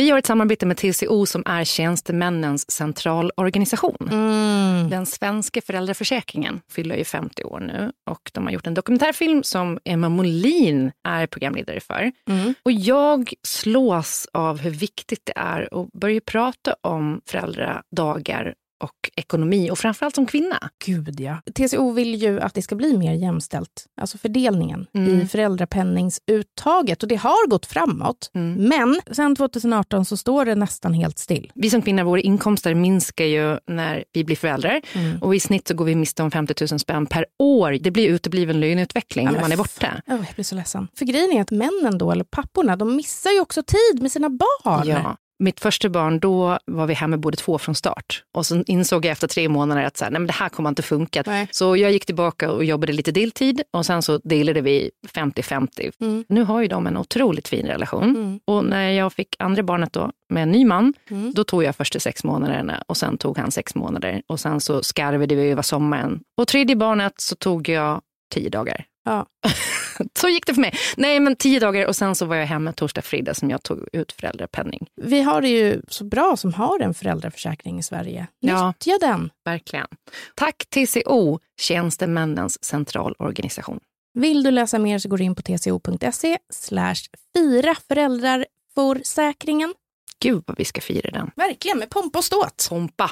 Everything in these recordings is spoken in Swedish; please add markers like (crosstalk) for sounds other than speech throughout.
Vi har ett samarbete med TCO som är tjänstemännens centralorganisation. Mm. Den svenska föräldraförsäkringen fyller ju 50 år nu och de har gjort en dokumentärfilm som Emma Molin är programledare för. Mm. Och jag slås av hur viktigt det är att börja prata om föräldradagar och ekonomi och framförallt som kvinna. Gud ja. TCO vill ju att det ska bli mer jämställt, alltså fördelningen Mm. i föräldrapenningsuttaget och det har gått framåt. Mm. Men sen 2018 så står det nästan helt still. Vi som kvinnor, våra inkomster minskar ju när vi blir föräldrar och i snitt så går vi miste om 50 000 spänn per år. Det blir utebliven löneutveckling när man är borta. Oh, jag blir så ledsen. För grejen är att männen då, eller papporna, de missar ju också tid med sina barn. Ja. Mitt första barn, då var vi hemma båda två från start. Och så insåg jag efter tre månader att så här, nej, men det här kommer inte funka. Nej. Så jag gick tillbaka och jobbade lite deltid och sen så delade vi 50-50. Mm. Nu har ju de en otroligt fin relation. Mm. Och när jag fick andra barnet då med en ny man, Mm. då tog jag första sex månaderna och sen tog han sex månader. Och sen så skarvade vi över sommaren. Och tredje barnet så tog jag tio dagar. Ja. (laughs) så gick det för mig. Nej, men tio dagar och sen så var jag hemma torsdag, fredag som jag tog ut föräldrapenning. Vi har det ju så bra som har en föräldraförsäkring i Sverige. Ja. Nyttja den. Verkligen. Tack TCO, Tjänstemännens centralorganisation. Vill du läsa mer så går du in på tco.se slash fira föräldrar försäkringen. Gud vad vi ska fira den. Verkligen, med pompa och ståt. Pompa.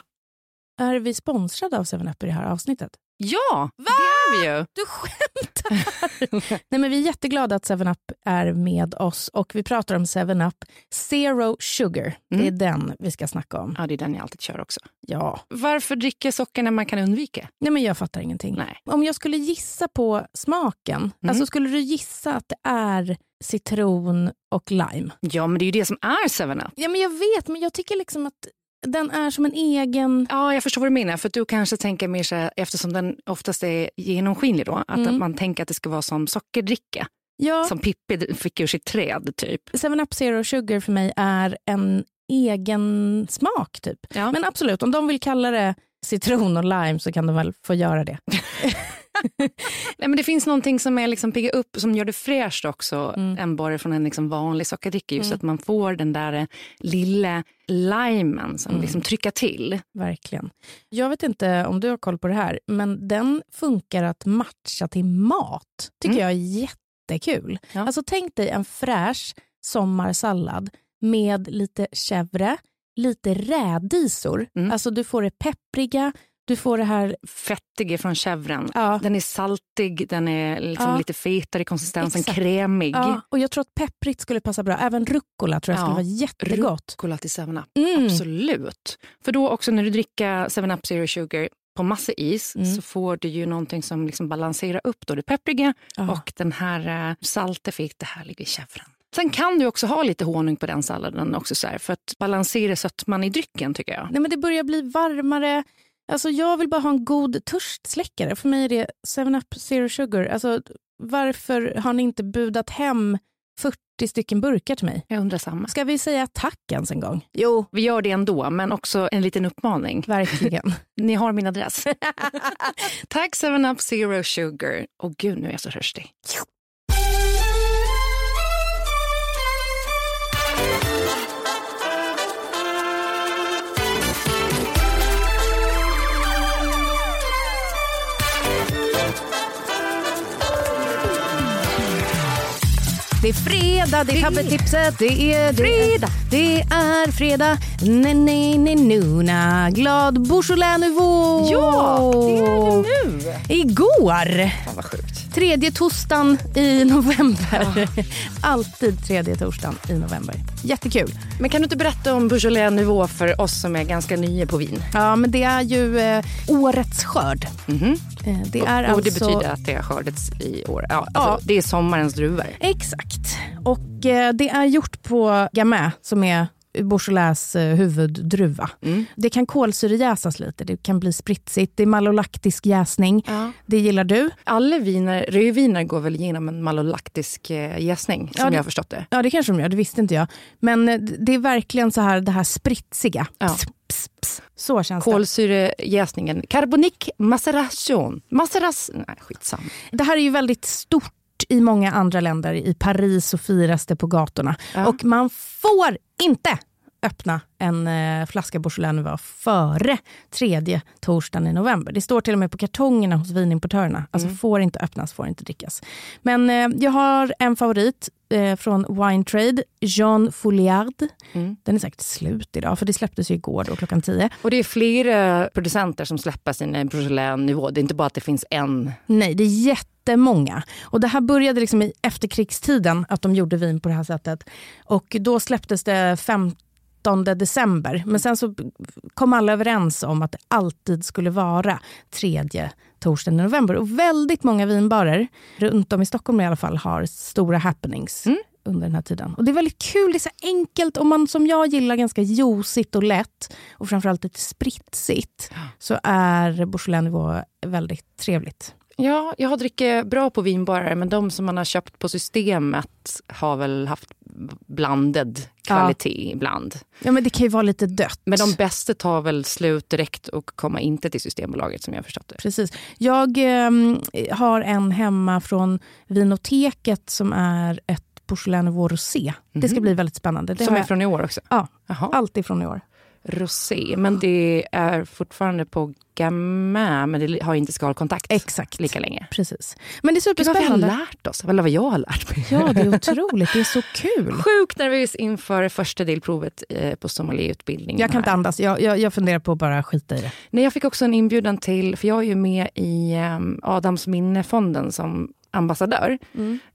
Är vi sponsrade av 7up i det här avsnittet? Ja, det är vi ju. Du skämtar! (laughs) Nej, men vi är jätteglada att 7up är med oss och vi pratar om 7up Zero Sugar. Det är Mm. den vi ska snacka om. Ja, det är den jag alltid kör också. Ja, Varför dricka socker när man kan undvika? Nej, men jag fattar ingenting. Nej. Om jag skulle gissa på smaken, Mm. alltså skulle du gissa att det är citron och lime? Ja, men det är ju det som är 7up. Ja, men jag vet, men jag tycker liksom att den är som en egen... Ja, jag förstår vad du menar. För du kanske tänker mer så här, eftersom den oftast är genomskinlig då, att Mm. man tänker att det ska vara som sockerdricka. Ja, Som Pippi fick ur sitt träd typ. 7up Zero Sugar för mig är en egen smak typ. Ja. Men absolut, om de vill kalla det citron och lime så kan de väl få göra det. (laughs) Nej, men det finns någonting som är liksom pigga upp som gör det fräscht också Mm. än bara från en liksom vanlig sockerdricka. Just att man får den där eh, lilla limen som Mm. liksom trycker till. Verkligen. Jag vet inte om du har koll på det här, men den funkar att matcha till mat. tycker Mm. jag är jättekul. Ja. Alltså tänk dig en fräsch sommarsallad med lite chèvre, lite rädisor. Mm. Alltså du får det peppriga, du får det här... Fettig från chèvren. Ja, Den är saltig, den är liksom Ja. lite fetare i konsistensen, Exakt. krämig. ja, och jag tror att pepprigt skulle passa bra. Även rucola tror jag Ja. skulle vara jättegott. Rucola till 7up. Mm. Absolut. För då också när du dricker 7up Zero Sugar på massa is Mm. så får du ju någonting som liksom balanserar upp då det peppriga och den här uh, salta fick det härliga i chèvren. Sen kan du också ha lite honung på den salladen också så här, för att balansera sötman i drycken tycker jag. Nej, men det börjar bli varmare. Alltså, jag vill bara ha en god törstsläckare. För mig är det 7up Zero Sugar. Alltså, varför har ni inte budat hem 40 stycken burkar till mig? Jag undrar samma. Ska vi säga tack ens en gång? Jo, Vi gör det ändå, men också en liten uppmaning. verkligen. (laughs) Ni har min adress. (laughs) Tack 7up Zero Sugar. Och gud, nu är jag så törstig. Det är fredag, det är tabbetipset, det är fredag. Det är fredag, nej nej nej nuna. Glad Beaujolais Nouveau. Ja, det är det nu. Igår. Fan vad sjukt. Tredje torsdagen i november. (laughs) Alltid tredje torsdagen i november. Jättekul. Men kan du inte berätta om Beaujolais Nivå för oss som är ganska nya på vin? Ja, men det är ju eh, årets skörd. Mhm. Eh, det är och, och det alltså... betyder att det har skördats i år. Ja, alltså, Ja. Det är sommarens druvor. Exakt. Och eh, det är gjort på Gamay som är Beaujolais eh, huvuddruva. Mm. Det kan kolsyrejäsas lite, det kan bli spritsigt, det är malolaktisk jäsning. Ja. Det gillar du? Alla viner, rödviner går väl igenom en malolaktisk eh, jäsning som Ja, det- jag har förstått det. Ja, det kanske de gör, det visste inte jag. Men eh, det är verkligen så här det här spritsiga. Ja. Pss, pss. Så känns. Kolsyrejäsningen. Carbonic maceration. Maceras... Nej, skitsamma. Det här är ju väldigt stort i många andra länder. I Paris så firas det på gatorna. Ja. Och man får inte öppna en eh, flaska Beaujolais Nouveau före tredje torsdagen i november. Det står till och med på kartongerna hos vinimportörerna. Alltså får inte öppnas, får inte drickas. Men eh, jag har en favorit eh, från Wine Trade, Jean Fouliard. Mm. Den är säkert slut idag, för det släpptes ju igår då, klockan 10. Och det är flera producenter som släpper sin eh, Beaujolais-nivå. Det är inte bara att det finns en. Nej, det är jättemånga. Och det här började liksom i efterkrigstiden, att de gjorde vin på det här sättet. Och då släpptes det 15 december. Men sen så kom alla överens om att det alltid skulle vara tredje torsdagen i november. Och väldigt många vinbarer, runt om i Stockholm i alla fall, har stora happenings. under den här tiden. Och Det är väldigt kul, det är så enkelt. Om man som jag gillar ganska juicigt och lätt och framförallt lite spritsigt så är Nouveau väldigt trevligt. Ja, jag har drickit bra på vinbarer men de som man har köpt på systemet har väl haft blandad kvalitet ibland. Ja, men det kan ju vara lite dött. Men de bästa tar väl slut direkt och kommer inte till Systembolaget som jag förstått det. Precis. Jag ehm, har en hemma från Vinoteket som är ett Beaujolais Nouveau Rosé. Det ska bli väldigt spännande. Det Som är jag- från i år också. Ja, Jaha. allt ifrån i år. Rosé, men det är fortfarande på Gamay men det har inte skalkontakt Exakt. lika länge. Precis. Men det är Gud, vad vi har superspännande. lärt oss, eller vad jag har lärt mig. Ja, det är otroligt. Det är så kul. (laughs) Sjukt nervös inför första delprovet eh, på sommelierutbildningen. Jag kan inte här. andas. Jag, jag, jag funderar på att bara skita i det. Nej, jag fick också en inbjudan till, för jag är ju med i eh, Adams minnefonden som ambassadör.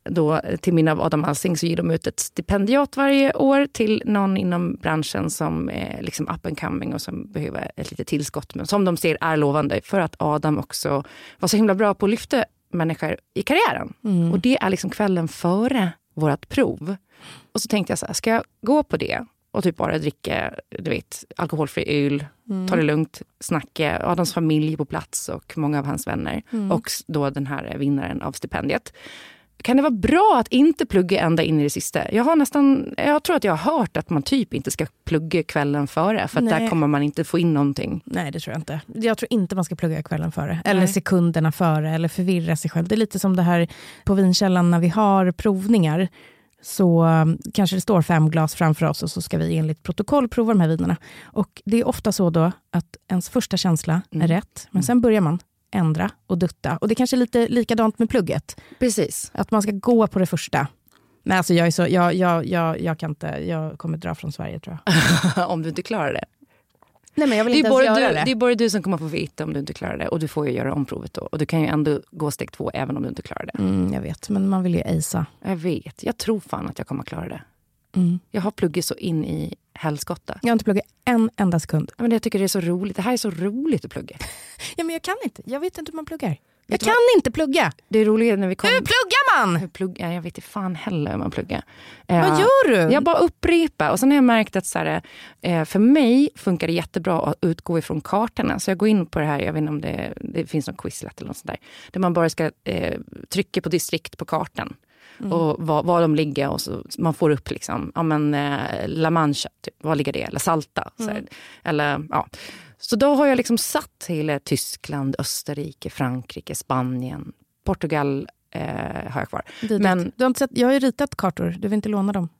Då, eh, till minne av Adam Alsing så ger de ut ett stipendiat varje år till någon inom branschen som är liksom up and coming och som behöver ett litet tillskott. Men som de ser är lovande för att Adam också var så himla bra på att lyfta människor i karriären. Och det är liksom kvällen före vårt prov. Och så tänkte jag så här, ska jag gå på det och typ bara dricka du vet, alkoholfri öl, ta det lugnt, snacka, Adams familj på plats och många av hans vänner. Och s- då den här vinnaren av stipendiet. Kan det vara bra att inte plugga ända in i det sista? Jag, har nästan, jag tror att jag har hört att man typ inte ska plugga kvällen före för att där kommer man inte få in någonting. Nej, det tror jag inte. Jag tror inte man ska plugga kvällen före. Eller Nej. sekunderna före. Eller förvirra sig själv. Det är lite som det här på vinkällan när vi har provningar. Så um, kanske det står fem glas framför oss och så ska vi enligt protokoll prova de här vinerna. Och det är ofta så då att ens första känsla är rätt. Men sen börjar man ändra och dutta. Och det kanske är lite likadant med plugget. Precis. Att man ska gå på det första. Men alltså jag, är så, jag, jag, jag, jag kan inte, jag kommer dra från Sverige tror jag. (laughs) Om du inte klarar det. Nej men jag vill Det är, ens göra du, det. det är bara du som kommer få veta om du inte klarar det. Och du får ju göra omprovet då. Och du kan ju ändå gå steg två även om du inte klarar det. Mm, jag vet, men man vill ju acea. Jag vet. Jag tror fan att jag kommer klara det. Mm. Jag har pluggat så in i helskotta. Jag har inte pluggat en enda sekund. Men jag tycker det är så roligt. Det här är så roligt att plugga. (laughs) Ja, men jag kan inte. Jag vet inte hur man pluggar. Jag kan inte plugga. Det är roligt när vi kommer... Hur pluggar man? Hur plugg, ja, jag vet inte fan heller hur man pluggar. Vad Eh, gör du? Jag bara upprepar. Och sen har jag märkt att så här, eh, för mig funkar det jättebra att utgå ifrån kartorna. Så jag går in på det här, jag vet inte om det, det finns någon Quizlet eller något sånt där. Där man bara ska eh, trycka på distrikt på kartan. Och var, var de ligger och så man får upp liksom, ja men eh, La Mancha, typ, var ligger det? Eller Salta. Här. Eller, ja. Så då har jag liksom satt hela Tyskland, Österrike, Frankrike, Spanien, Portugal eh, har jag kvar. Men du har inte sett, jag har ju ritat kartor, du vill inte låna dem. (laughs)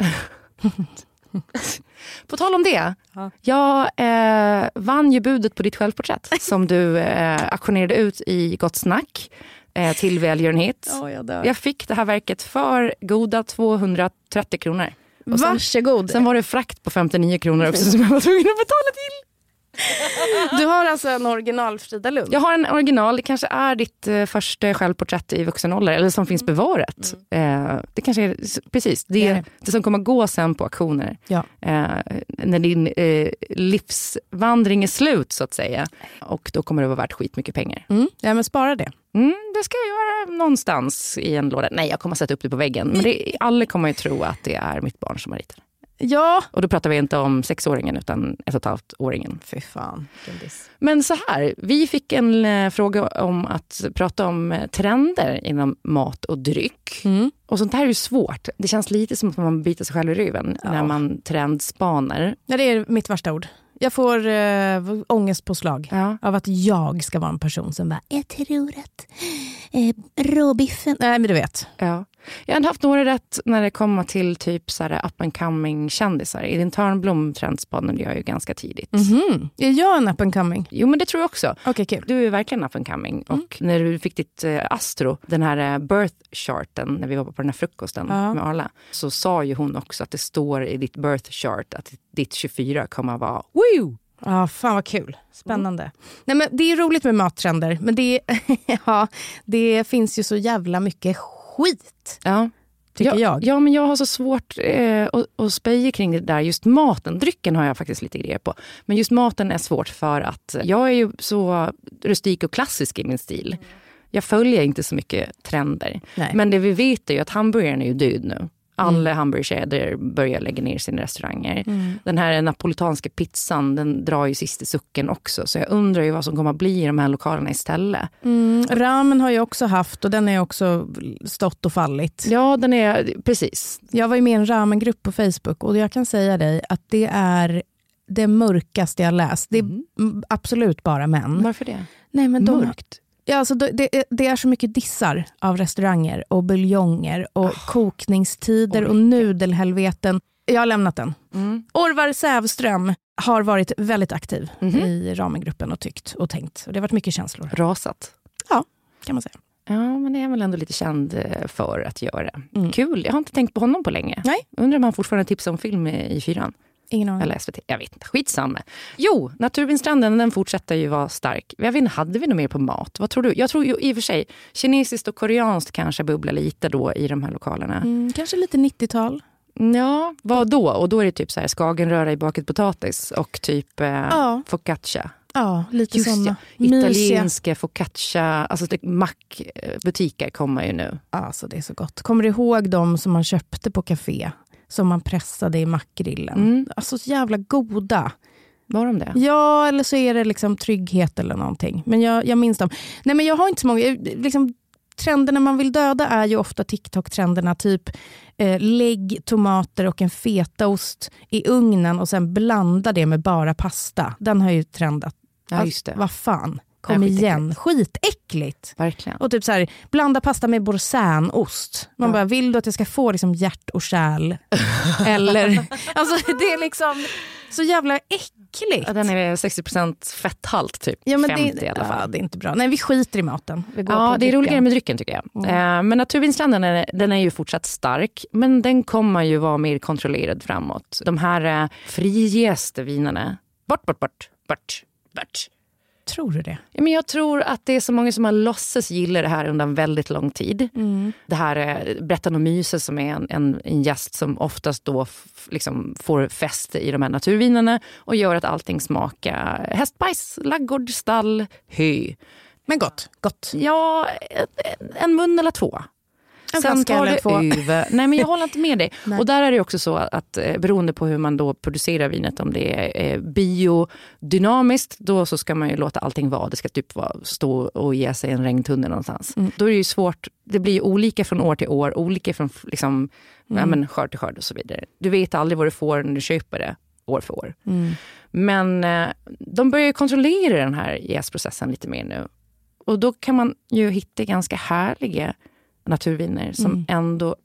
På tal om det. Jag eh, vann ju budet på ditt självporträtt (laughs) som du eh, auktionerade ut i Gott Snack. eh, till välgörenhet. Ja, jag dör. Jag fick det här verket för goda 230 kronor. Och sen, Varsågod. sen var det frakt på 59 kronor också som jag var tvungen att betala till. (laughs) Du har alltså en original Frida Lund? Jag har en original, det kanske är ditt eh, första självporträtt i vuxen ålder, eller som finns bevarat. Eh, det kanske är, precis, det, Det är är det. det som kommer gå sen på auktioner. Ja. Eh, när din eh, livsvandring är slut så att säga. Och då kommer det vara värt skitmycket pengar. Mm. ja, men spara det. Mm, det ska jag göra någonstans i en låda. Nej, jag kommer sätta upp det på väggen. Men (laughs) det, alla kommer ju tro att det är mitt barn som har ritat det. Ja. Och då pratar vi inte om sexåringen utan ett och ett halvt åringen. Fy fan. Men så här, vi fick en eh, fråga om att prata om eh, trender inom mat och dryck. Mm. Och sånt här är ju svårt. Det känns lite som att man biter sig själv i ryggen när man trendspanar. Ja, det är mitt värsta ord. Jag får äh, ångestpåslag Ja. av att jag ska vara en person som bara, jag tror att eh, råbiffen... Nej, men du vet. Ja. Jag har haft några rätt när det kommer till typ så här up and coming kändisar. Edin Törnblom trendspanade jag ju ganska tidigt. Mhm. Är jag en up and coming? Jo men det tror jag också. Okej, kul. Du är verkligen up and coming. Och när du fick ditt eh, Astro, den här eh, birth charten, när vi var på den här frukosten Ja. med Arla, så sa ju hon också att det står i ditt birth chart att ditt 24 kommer att vara woo! Ja, fan vad kul. Spännande. Nej, men det är roligt med mattrender, men det, (laughs) ja, det finns ju så jävla mycket skit, Ja. tycker ja, jag. Ja, men jag har så svårt eh, att, att speja kring det där. Just maten, drycken har jag faktiskt lite grejer på. Men just maten är svårt för att jag är ju så rustik och klassisk i min stil. Jag följer inte så mycket trender. Nej. Men det vi vet är ju att hamburgaren är ju död nu. Alla hamburgerkedjor börjar lägga ner sina restauranger. Den här napolitanska pizzan den drar ju sist i sucken också. Så jag undrar ju vad som kommer att bli i de här lokalerna istället. Mm, ramen har jag också haft och den har också stått och fallit. Ja, den är precis. Jag var ju med i en ramengrupp på Facebook och jag kan säga dig att det är det mörkaste jag läst. Det är mm, absolut bara män. Varför det? Nej, men de, Mörkt. Ja, alltså, det, det, är- så mycket dissar av restauranger och buljonger och kokningstider och nudelhelveten. Jag har lämnat den. Mm. Orvar Sävström har varit väldigt aktiv Mhm. i ramengruppen och tyckt och tänkt. Och det har varit mycket känslor, Rasat. kan man säga. Ja, men det är väl ändå lite känd eh, för att göra. Mm. Kul. Jag har inte tänkt på honom på länge. Nej. Undrar om han fortfarande tipsar om film i fyran. Ingen aning. Eller SVT. Jag vet inte. Skitsamma. Jo, Naturvinstranden den fortsätter ju vara stark. Jag vet inte, hade vi något mer på mat? Vad tror du? Jag tror ju i och för sig kinesiskt och koreanskt kanske bubblar lite då i de här lokalerna. Mm, kanske lite 90-tal. Ja, vad då? Och då är det typ så här skagenröra i bakad potatis och typ eh, Ja. focaccia. Ja, lite Just såna. ja, italienska focaccia, alltså det- mackbutiker kommer ju nu. Alltså, det är så gott. Kommer du ihåg de som man köpte på café? Som man pressade i mackgrillen. Mm. Alltså så jävla goda. Var de det? Ja, eller så är det liksom trygghet eller någonting. Men jag, jag minns dem. Nej, men jag har inte så många. Liksom, trenderna man vill döda är ju ofta TikTok-trenderna. Typ eh, lägg tomater och en fetaost i ugnen och sen blanda det med bara pasta. Den har ju trendat. Ja, just det. Vad fan, kom skitäckligt. igen. Skitäckligt. Verkligen. Och typ så här, blanda pasta med boursinost. Man Ja. bara, vill du att jag ska få liksom hjärt och kärl? (laughs) Eller, alltså det är liksom så jävla äckligt. Ja, den är 60 fetthalt, typ. Ja, men 50 det, i alla fall. Ja, det är inte bra. Nej, vi skiter i maten. Vi går Ja, det är roligare med drycken tycker jag. Eh, men Naturvinstranden är, den är ju fortsatt stark, men den kommer ju vara mer kontrollerad framåt. De här eh, frigäste vinerna, bort, bort, bort, bort, bort. Tror du det? Ja, men jag tror att det är så många som har låtsas gilla det här under en väldigt lång tid. Det här eh, Brettan och Myse som är en, en, en gäst som oftast då liksom får fäste i de här naturvinerna och gör att allting smakar hästbajs, laggård, stall, hö. Men gott. gott. Ja, en mun eller två. En flaska eller två. över. Nej, men jag håller inte med dig. (laughs) Nej. Och där är det också så att eh, beroende på hur man då producerar vinet, om det är eh, biodynamiskt, då så ska man ju låta allting vara. Det ska typ vara, stå och ge sig en regntunna någonstans. Mm. Då är det ju svårt, det blir ju olika från år till år, olika från liksom, Mm. ja, men, skörd till skörd och så vidare. Du vet aldrig vad du får när du köper det, år för år. Mm. Men eh, de börjar ju kontrollera den här jäsprocessen lite mer nu. Och då kan man ju hitta ganska härliga naturviner som Mm. ändå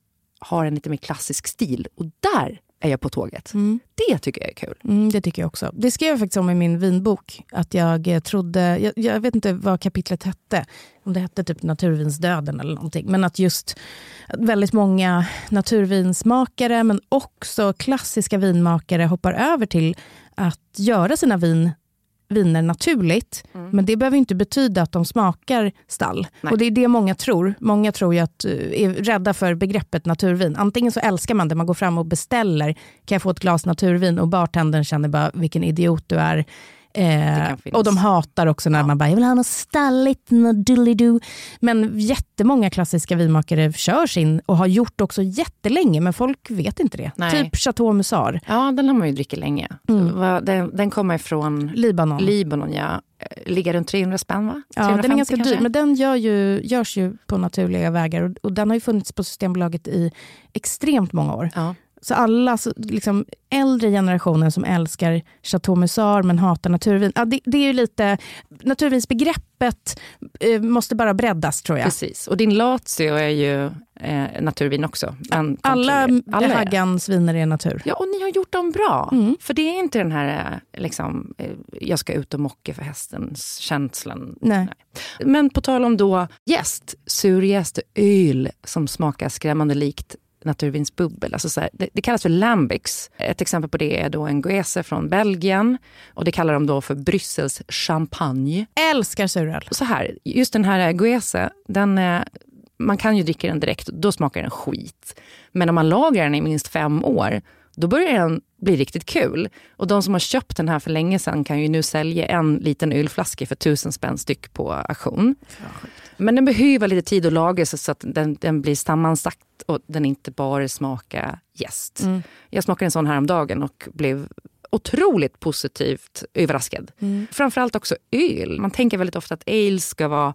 har en lite mer klassisk stil. Och där är jag på tåget. Mm. Det tycker jag är kul. Mm, det tycker jag också. Det skrev jag faktiskt om i min vinbok. Att jag eh, trodde, jag, jag vet inte vad kapitlet hette, om det hette typ naturvinsdöden eller någonting. Men att just att väldigt många naturvinsmakare men också klassiska vinmakare hoppar över till att göra sina vin viner naturligt. Mm. Men det behöver inte betyda att de smakar stall. Nej. Och Det är det många tror. Många tror ju att, eh, är rädda för begreppet naturvin. Antingen så älskar man det, man går fram och beställer, kan jag få ett glas naturvin? Och bartendern känner bara, vilken idiot du är. Eh, och de hatar också när man bara, jag vill ha något stalligt, något doolidoo. Men jättemånga klassiska vinmakare kör sin och har gjort också jättelänge, men folk vet inte det. Nej. Typ Chateau Musar, Ja, den har man ju druckit länge. Mm. Den, den kommer ifrån Libanon. Libanon, ja. Eh, Ligger runt 300 spänn, va? Ja, den är 350 ganska kanske? dyr, men den gör ju, görs ju på naturliga vägar och, och den har ju funnits på Systembolaget i extremt många år. Ja. Så alla så- liksom, äldre generationen som älskar Chateau Musar men hatar naturvin, ja, det, det är ju lite, naturvinsbegreppet eh, måste bara breddas tror jag. Precis. Och din Lazio är ju eh, naturvin också. Men Alla, alla Haggans viner är natur. Ja, och ni har gjort dem bra. Mm. För det är inte den här, eh, liksom, eh, jag ska ut och mocka för hästens känslan. Nej. Men på tal om då jäst, surjäst öl som smakar skrämmande likt naturvinsbubbel. Alltså så här, det, det kallas för lambics. Ett exempel på det är då en Guese från Belgien. Och det kallar de då för Bryssels champagne. Älskar suröl. Så här, just den här Guese, den, eh, man kan ju dricka den direkt, då smakar den skit. Men om man lagrar den i minst fem år, då börjar den bli riktigt kul. Och de som har köpt den här för länge sedan kan ju nu sälja en liten ölflaska för tusen spänn styck på auktion. Men den behöver lite tid att lagra så att den, den blir sammansatt och den inte bara smakar jäst. Jag smakade en sån här om dagen och blev otroligt positivt överraskad. Framförallt också öl. Man tänker väldigt ofta att ale ska vara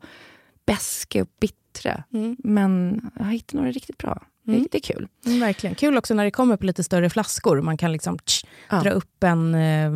beska och bittra. Men jag hittade några riktigt bra. Det, det är kul. Mm, verkligen. Kul också när det kommer på lite större flaskor. Man kan liksom tsch, Ja. dra upp en eh,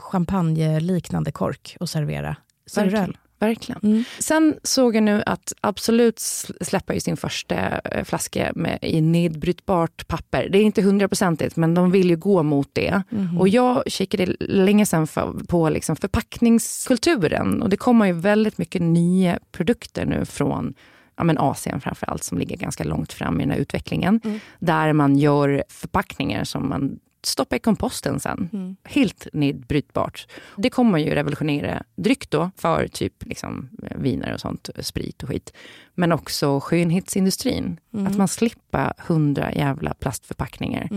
champagne-liknande kork och servera suröl. Verkligen. Mm. Sen såg jag nu att Absolut sl- släpper ju sin första eh, flaska med, i nedbrytbart papper. Det är inte hundraprocentigt, men de vill ju gå mot det. Och jag kikade länge sedan för, på liksom förpackningskulturen. Och det kommer ju väldigt mycket nya produkter nu från ja, men Asien framför allt, som ligger ganska långt fram i den här utvecklingen. Där man gör förpackningar som man stoppar i komposten sen. Helt nedbrytbart. Det kommer ju revolutionera dryck då för typ liksom, viner och sånt, sprit och skit. Men också skönhetsindustrin. Att man slipper hundra jävla plastförpackningar.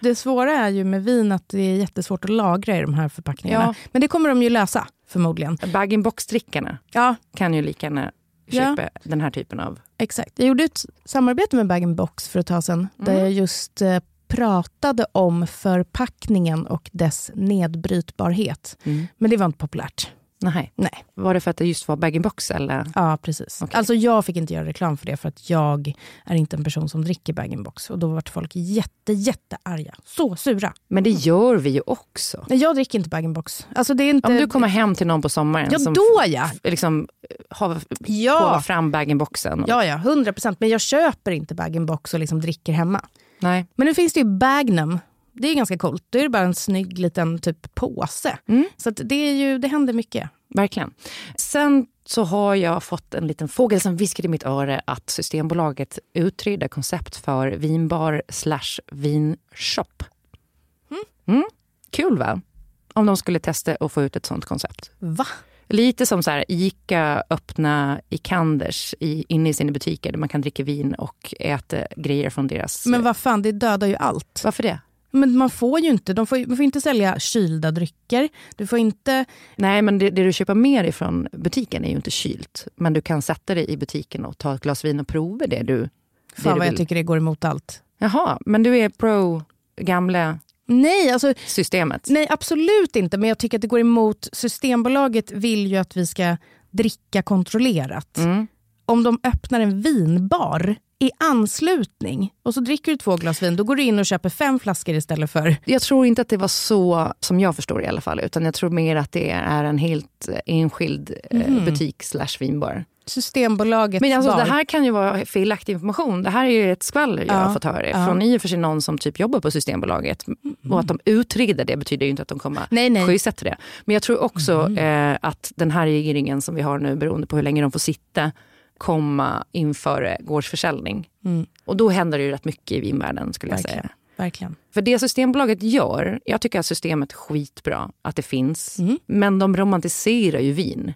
Det svåra är ju med vin att det är jättesvårt att lagra i de här förpackningarna. Ja. Men det kommer de ju lösa förmodligen. Bag-in-box-drickarna Ja, kan ju lika gärna Ja. köpa den här typen av... exakt. Jag gjorde ett samarbete med Bag Box för ett tag sedan där jag just eh, pratade om förpackningen och dess nedbrytbarhet. Men det var inte populärt. Nej. Nej. Var det för att det just var bag-in-box eller? Ja, precis. Okej. Alltså jag fick inte göra reklam för det för att jag är inte en person som dricker bag box Och då vart folk jätte, jättearga. Så sura. Men det gör vi ju också. Nej, jag dricker inte bag box Alltså det är inte... Om du kommer hem till någon på sommaren Ja, som då ja! liksom har Ja. fram bag-in-boxen. Ja, ja, 100 procent. Men jag köper inte bag box och liksom dricker hemma. Nej. Men nu finns det ju Bagnum. Det är ganska coolt. Då är det bara en snygg liten typ påse. Mm. Så att det, är ju, det händer mycket. Verkligen. Sen så har jag fått en liten fågel som viskade i mitt öra att Systembolaget utreder koncept för vinbar slash vinshop. Mm. Kul va? Om de skulle testa och få ut ett sånt koncept. Va? Lite som så här, Ica öppna i Kanders i, inne i sina butiker där man kan dricka vin och äta grejer från deras... Men vad fan, det dödar ju allt. Varför det? Men man får ju inte, de får, man får inte sälja kylda drycker. Du får inte... Nej, men det, det du köper med dig från butiken är ju inte kylt. Men du kan sätta dig i butiken och ta ett glas vin och prova det du, det Fan du vad jag tycker det går emot allt. Jaha, men du är pro gamla Nej, alltså, systemet? nej, absolut inte. Men jag tycker att det går emot... Systembolaget vill ju att vi ska dricka kontrollerat. Mm. Om de öppnar en vinbar i anslutning och så dricker du två glas vin, då går du in och köper fem flaskor istället för... Jag tror inte att det var så, som jag förstår det i alla fall, utan jag tror mer att det är en helt enskild Mhm. butik slash vinbar. Systembolagets Men alltså, bar. det här kan ju vara felaktig information. Det här är ju ett skvaller jag Ja, har fått höra ja. från i och för sig någon som typ jobbar på Systembolaget. Och att de utreder det betyder ju inte att de kommer Nej, nej. sjösätta det. Men jag tror också eh, att den här regeringen som vi har nu, beroende på hur länge de får sitta, komma införa gårdsförsäljning. Och då händer det ju rätt mycket i vinvärlden skulle jag Verkligen. säga. Verkligen. För det Systembolaget gör, jag tycker att systemet är skitbra, att det finns. Mm. Men de romantiserar ju vin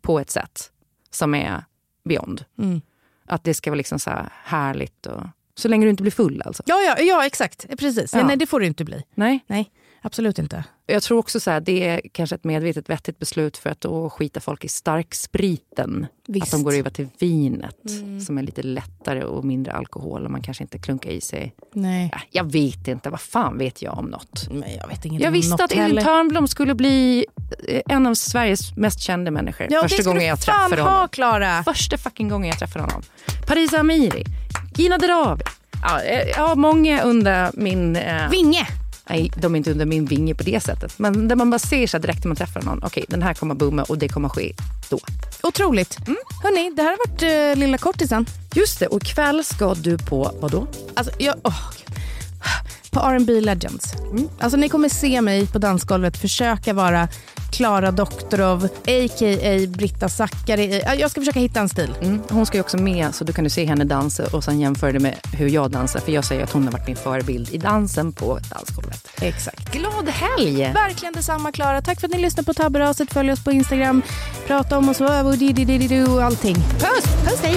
på ett sätt som är beyond. Mm. Att det ska vara liksom så här härligt. Och, så länge du inte blir full alltså. Ja, ja, ja exakt. Precis. Ja. Nej, det får det inte bli. Nej. Nej, absolut inte. Jag tror också så här, det är kanske ett medvetet vettigt beslut för att då skita folk i starkspriten. Visst. Att de går över till vinet som är lite lättare och mindre alkohol och man kanske inte klunkar i sig. Nej. Jag vet inte, vad fan vet jag om något? Men jag vet inget Jag visste att Elin. Törnblom skulle bli eh, en av Sveriges mest kända människor. Ja, Första gången jag träffade ha, honom. Klara. Första fucking gången jag träffade honom. Paris Amiri, Gina Dirawi. Ja, eh, jag har många under min... Eh, Vinge. Nej, de är inte under min vinge på det sättet. Men där man bara ser så här direkt när man träffar någon. Okej, den här kommer booma och det kommer ske då. Otroligt. Mm. Hörni, det här har varit uh, Lilla kortisen. Just det, och ikväll ska du på vad då? Alltså, jag, Gud. På R&B Legends. Alltså, ni kommer se mig på dansgolvet försöka vara Klara Doktorov, a.k.a. Britta Zackari. Ja, Jag ska försöka hitta en stil. Mm. Hon ska ju också med så du kan du se henne dansa och sen jämföra det med hur jag dansar. För jag säger att hon har varit min förebild i dansen på dansgolvet. Exakt. Glad helg! Verkligen detsamma Klara. Tack för att ni lyssnar på Tabberaset. Följ oss på Instagram. Prata om oss och allting. Puss! Puss hej!